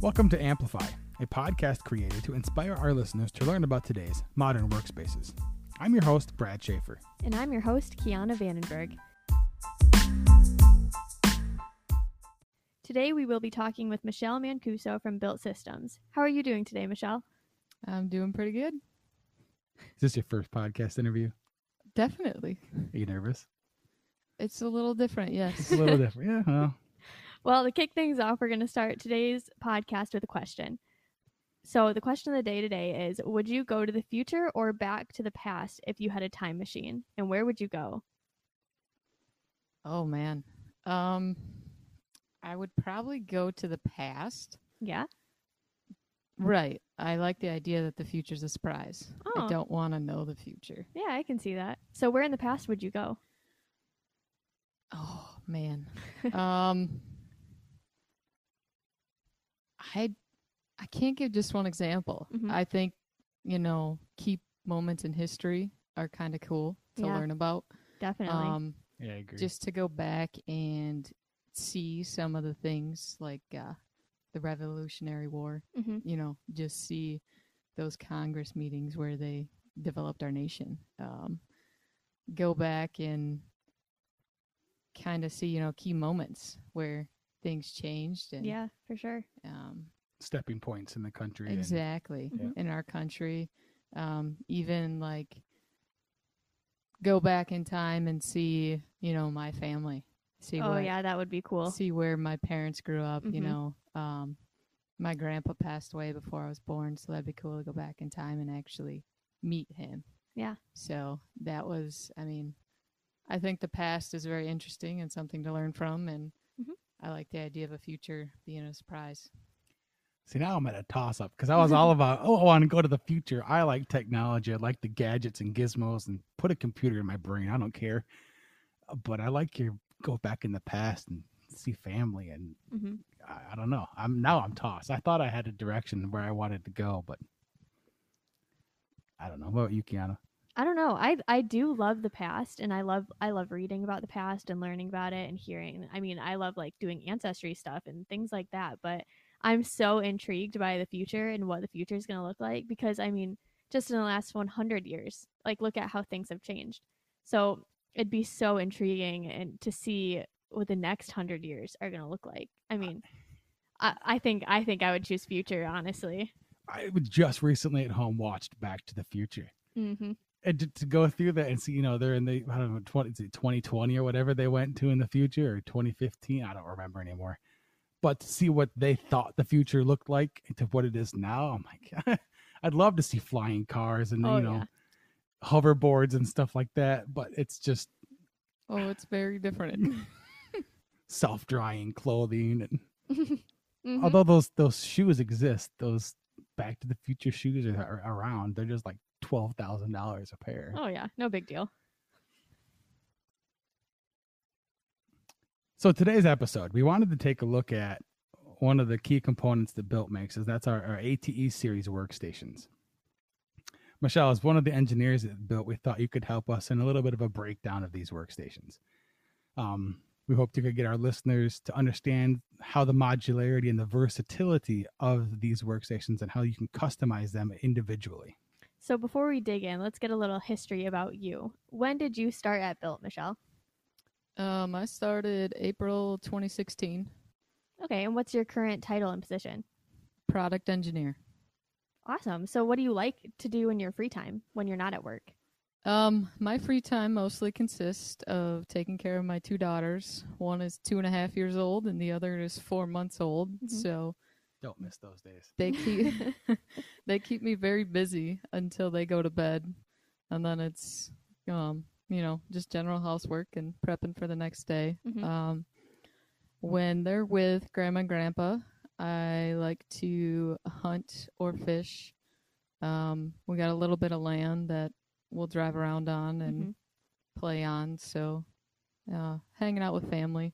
Welcome to Amplify, a podcast created to inspire our listeners to learn about today's modern workspaces. I'm your host, Brad Schaefer. And I'm your host, Kiana Vandenberg. Today we will be talking with Michelle Mancuso from Built Systems. How are you doing today, Michelle? I'm doing pretty good. Is this your first podcast interview? Definitely. Are you nervous? It's a little different, It's yes. a little different. Yeah, well, Well, to kick things off, we're going to start today's podcast with a question. So, the question of the day today is Would you go to the future or back to the past if you had a time machine? And where would you go? oh man. Um I would probably go to the past. Yeah? Right. I like the idea that the future's a surprise. Oh. I don't want to know the future. Yeah, I can see that. So, where in the past would you go? Oh man. um I I can't give just one example. Mhm. I think, you know, key moments in history are kind of cool to Yeah. learn about. Definitely. Um yeah, I agree. just to go back and see some of the things like uh, the Revolutionary War. hmm You know, just see those Congress meetings where they developed our nation. Um, go back and kind of see, you know, key moments where things changed and Yeah, for sure. um, Stepping points in the country. and- exactly Mhm. in our country. Um, even like go back in time and see, you know, my family. See Oh, what yeah, that would be cool. see where my parents grew up. You Mhm. know, um, my grandpa passed away before I was born, so that'd be cool to go back in time and actually meet him. Yeah. So that was, I mean, I think the past is very interesting and something to learn from, and. I like the idea of a future being a surprise. See, now I'm at a toss up because I was all about, oh, I want to go to the future. I like technology. I like the gadgets and gizmos and put a computer in my brain. I don't care. Uh, But I like your go back in the past and see family. And hmm I, I don't know. I'm now I'm tossed. I thought I had a direction where I wanted to go, but I don't know. What about you, Kiana? I don't know. I I do love the past and I love I love reading about the past and learning about it and hearing. I mean, I love like doing ancestry stuff and things like that, but I'm so intrigued by the future and what the future is going to look like because I mean, just in the last 100 years, like look at how things have changed. So, it'd be so intriguing and to see what the next 100 years are going to look like. I mean, I, I think I think I would choose future, honestly. I was just recently at home watched Back to the Future. Mhm. And to, to go through that and see, you know, they're in the I don't know, 20, 2020 or whatever they went to in the future or 2015. I don't remember anymore. But to see what they thought the future looked like to what it is now, I'm like, I'd love to see flying cars and, Oh, you know, yeah. hoverboards and stuff like that. But it's just Oh, it's very different. self drying clothing. And Mhm. although those those shoes exist, those Back to the Future shoes are, are around. They're just like twelve thousand dollars a pair. Oh yeah, no big deal. So today's episode, we wanted to take a look at one of the key components that Built makes, is that's our, our ATE series workstations. Michelle, as one of the engineers at Built, we thought you could help us in a little bit of a breakdown of these workstations. Um, we hoped you could get our listeners to understand how the modularity and the versatility of these workstations and how you can customize them individually. So before we dig in, let's get a little history about you. When did you start at Built, Michelle? um, I started April 2016, Okay, and what's your current title and position? product engineer. Awesome. So what do you like to do in your free time when you're not at work? Um, my free time mostly consists of taking care of my two daughters. One is two and a half years old, and the other is four months old. Mhm. So Don't miss those days. they keep they keep me very busy until they go to bed, and then it's um you know just general housework and prepping for the next day. Mhm. Um, when they're with grandma and grandpa, I like to hunt or fish. Um, we got a little bit of land that we'll drive around on and Mhm. play on. So, uh, hanging out with family,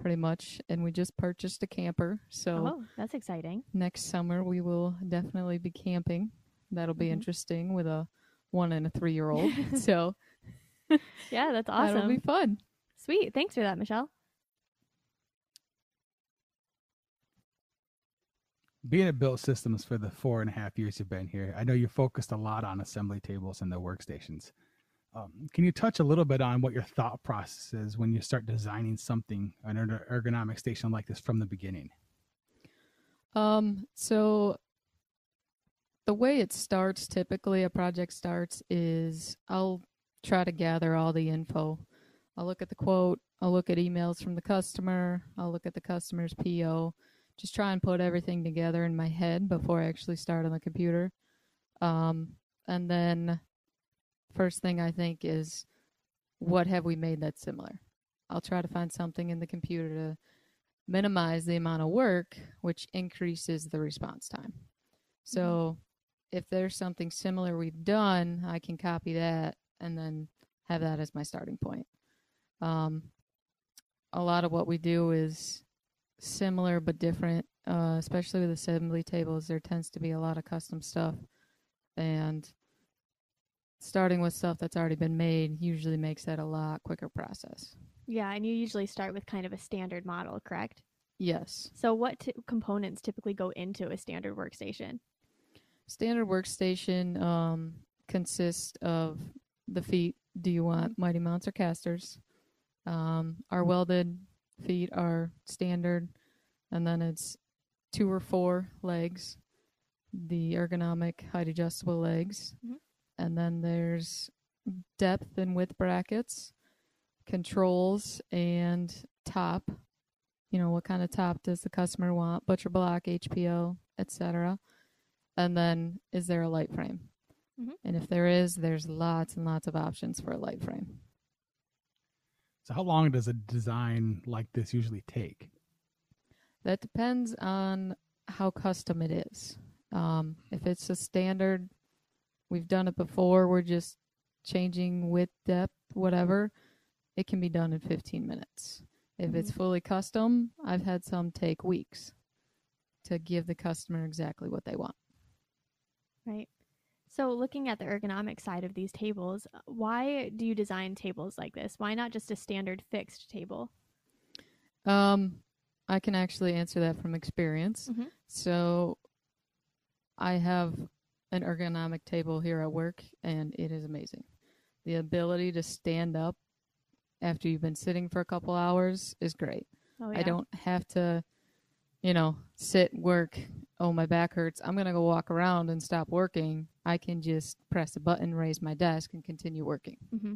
pretty much. And we just purchased a camper. So Oh, that's exciting. next summer we will definitely be camping. That'll be Mhm. interesting with a one and a three year old. so Yeah, that's awesome. that'll be fun. Sweet. Thanks for that, Michelle. being at Built Systems for the four and a half years you've been here, I know you focused a lot on assembly tables and the workstations. Um, can you touch a little bit on what your thought process is when you start designing something, an ergonomic station like this from the beginning? Um, so the way it starts, typically a project starts is I'll try to gather all the info. I'll look at the quote, I'll look at emails from the customer, I'll look at the customer's PO, just try and put everything together in my head before I actually start on the computer. Um, and then first thing I think is what have we made that's similar? I'll try to find something in the computer to minimize the amount of work, which increases the response time. So if there's something similar we've done, I can copy that and then have that as my starting point. Um, a lot of what we do is similar but different, uh, especially with assembly tables. There tends to be a lot of custom stuff, and starting with stuff that's already been made usually makes that a lot quicker process. Yeah, and you usually start with kind of a standard model, correct? Yes. So, what t- components typically go into a standard workstation? Standard workstation um, consists of the feet. Do you want mighty mounts or casters? Um, our welded feet are standard, and then it's two or four legs, the ergonomic height adjustable legs, Mhm. And then there's depth and width brackets, controls, and top. You know, what kind of top does the customer want? Butcher block, HPO, etc. And then is there a light frame? Mhm. And if there is, there's lots and lots of options for a light frame. So, how long does a design like this usually take? That depends on how custom it is. Um, if it's a standard, we've done it before, we're just changing width, depth, whatever, it can be done in 15 minutes. If it's fully custom, I've had some take weeks to give the customer exactly what they want. Right. So, looking at the ergonomic side of these tables, uh, why do you design tables like this? Why not just a standard fixed table? Um, I can actually answer that from experience. Mhm. So, I have an ergonomic table here at work, and it is amazing. The ability to stand up after you've been sitting for a couple hours is great. Oh, I don't have to, you know, sit, work. Oh, my back hurts. I'm going to go walk around and stop working. I can just press a button, raise my desk, and continue working. hmm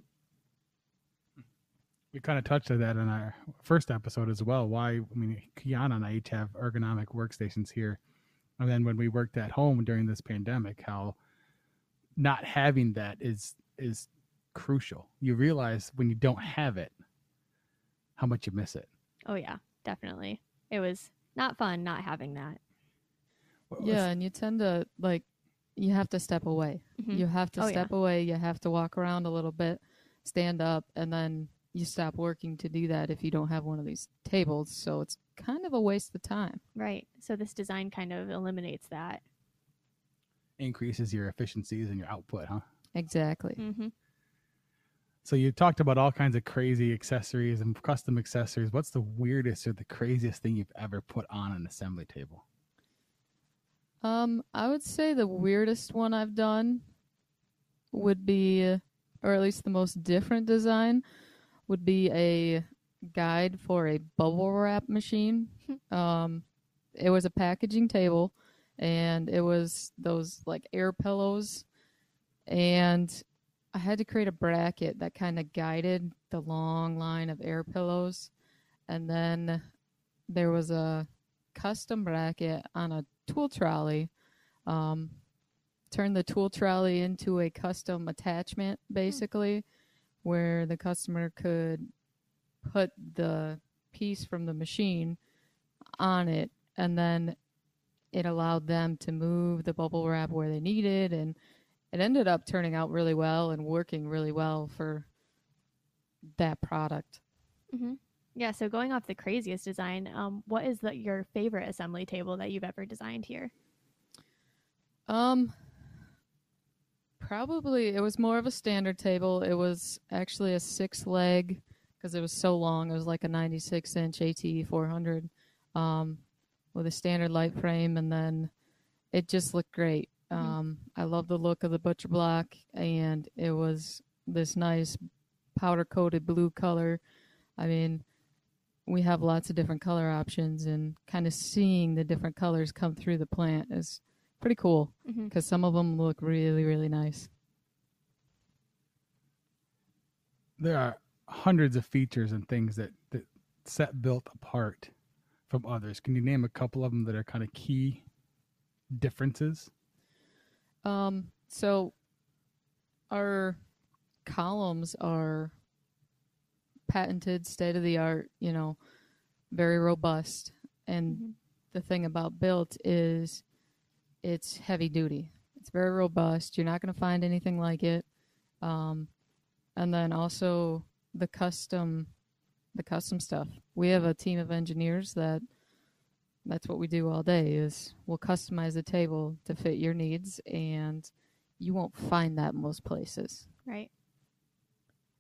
We kind of touched on that in our first episode as well. Why, I mean, Kiana and I each have ergonomic workstations here. And then when we worked at home during this pandemic, how not having that is is crucial. You realize when you don't have it, how much you miss it. Oh, yeah, definitely. It was not fun not having that. Was- Yeah, and you tend to, like, you have to step away. Mhm. You have to Oh, yeah. step away. You have to walk around a little bit, stand up, and then you stop working to do that if you don't have one of these tables. So it's kind of a waste of time. Right. So, this design kind of eliminates that. increases your efficiencies and your output, huh? Exactly. hmm So you talked about all kinds of crazy accessories and custom accessories. What's the weirdest or the craziest thing you've ever put on an assembly table? Um, I would say the weirdest one I've done would be, or at least the most different design, would be a guide for a bubble wrap machine. um, it was a packaging table, and it was those like air pillows, and I had to create a bracket that kind of guided the long line of air pillows, and then there was a custom bracket on a tool trolley. Um, turned the tool trolley into a custom attachment, basically, where the customer could put the piece from the machine on it, and then it allowed them to move the bubble wrap where they needed, and it ended up turning out really well and working really well for that product. hmm Yeah. So, going off the craziest design, um, what is the, your favorite assembly table that you've ever designed here? Um, probably it was more of a standard table. It was actually a six leg because it was so long. It was like a 96 inch ATE 400. Um, with a standard light frame, and then it just looked great. Mhm. Um, I love the look of the butcher block, and it was this nice powder coated blue color. I mean, we have lots of different color options, and kind of seeing the different colors come through the plant is pretty cool because some of them look really, really nice. There are hundreds of features and things that, that set built apart from others. Can you name a couple of them that are kind of key differences? Um, so our columns are patented, state of the art, you know, very robust. And Mhm. the thing about built is it's heavy duty. It's very robust. You're not going to find anything like it. Um, and then also the custom, the custom stuff. We have a team of engineers that that's what we do all day is we'll customize the table to fit your needs and you won't find that most places. Right.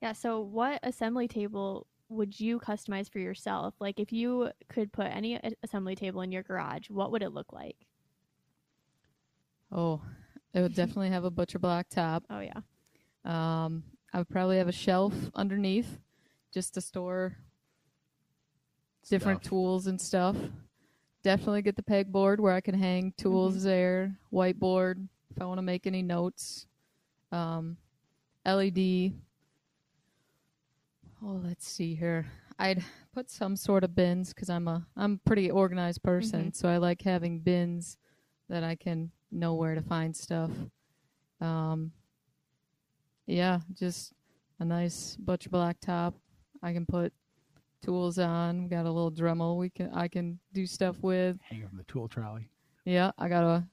Yeah. So, what assembly table would you customize for yourself? Like, if you could put any assembly table in your garage, what would it look like? Oh, it would definitely have a butcher block top. Oh yeah. Um, I would probably have a shelf underneath just to store different Stuff. tools and stuff. Definitely get the pegboard where I can hang tools there, whiteboard if I want to make any notes. Um, LED. Oh, let's see here. I'd put some sort of bins because I'm a I'm a pretty organized person, so I like having bins that I can know where to find stuff. Um, yeah, just a nice butcher block top. I can put tools on. We got a little Dremel we can I can do stuff with. Hanging from the tool trolley. Yeah, I got a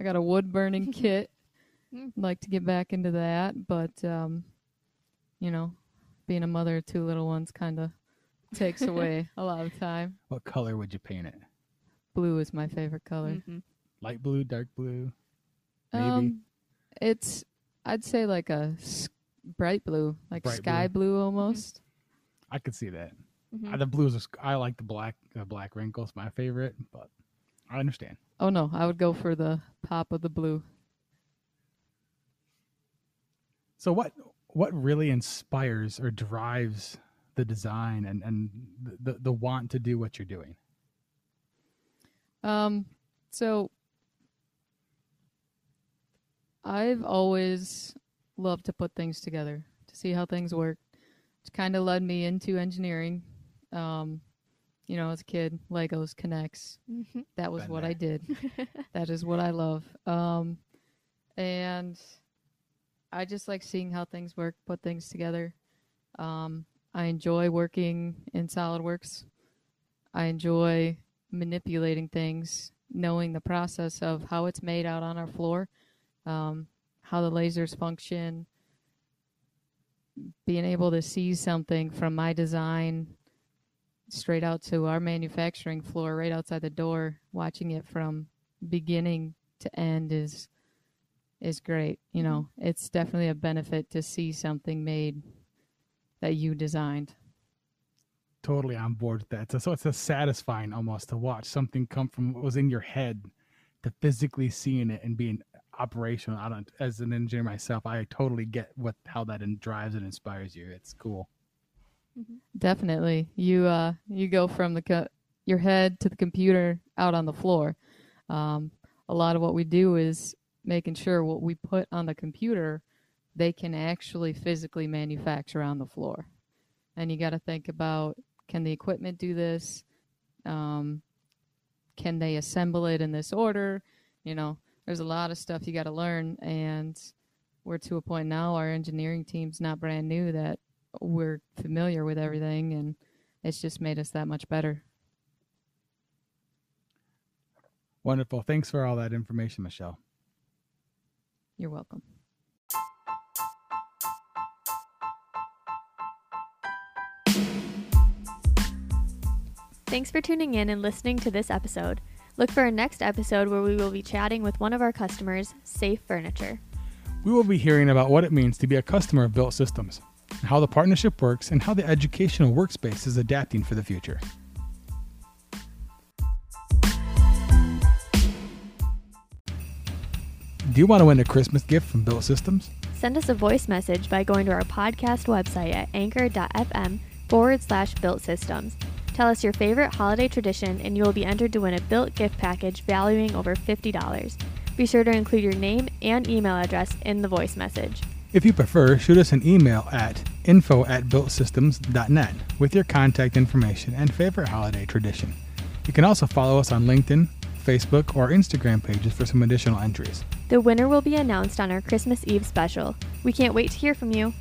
I got a wood burning kit. Mm. like to get back into that, but um, you know, being a mother of two little ones kind of takes away a lot of time. What color would you paint it? Blue is my favorite color. Mhm. Light blue, dark blue? Maybe. Um, it's I'd say like a s- bright blue, like Bright sky blue, almost. I could see that. Mhm. Uh, The blues, is, I like the black. The black wrinkles, my favorite, but I understand. Oh no, I would go for the pop of the blue. So what what really inspires or drives the design and and the the, the want to do what you're doing? Um, so I've always loved to put things together to see how things work. It's kind of led me into engineering. Um, you know, as a kid, Legos, K'NEX. Mhm. That was Been what there. I did. that is what I love. Um, and I just like seeing how things work, put things together. Um, I enjoy working in SolidWorks. I enjoy manipulating things, knowing the process of how it's made out on our floor, um, how the lasers function, being able to see something from my design straight out to our manufacturing floor right outside the door watching it from beginning to end is is great you know? It's definitely a benefit to see something made that you designed. Totally on board with that. So, so it's a satisfying almost to watch something come from what was in your head to physically seeing it and being operational. I don't, as an engineer myself, I totally get what how that in, drives and inspires you. It's cool. definitely you uh you go from the co- your head to the computer out on the floor um a lot of what we do is making sure what we put on the computer they can actually physically manufacture on the floor and you got to think about can the equipment do this um, can they assemble it in this order you know there's a lot of stuff you got to learn and we're to a point now our engineering team's not brand new that we're familiar with everything and it's just made us that much better Wonderful. Thanks for all that information, Michelle. you're welcome Thanks for tuning in and listening to this episode. Look for our next episode where we will be chatting with one of our customers, Safe Furniture. We will be hearing about what it means to be a customer of Built Systems, how the partnership works, and how the educational workspace is adapting for the future. Do you want to win a Christmas gift from Built Systems? Send us a voice message by going to our podcast website at anchor.fm forward slash built systems Tell us your favorite holiday tradition, and you will be entered to win a built gift package valuing over $50. Be sure to include your name and email address in the voice message. If you prefer, shoot us an email at info at builtsystems.net with your contact information and favorite holiday tradition. You can also follow us on LinkedIn, Facebook, or Instagram pages for some additional entries. The winner will be announced on our Christmas Eve special. We can't wait to hear from you.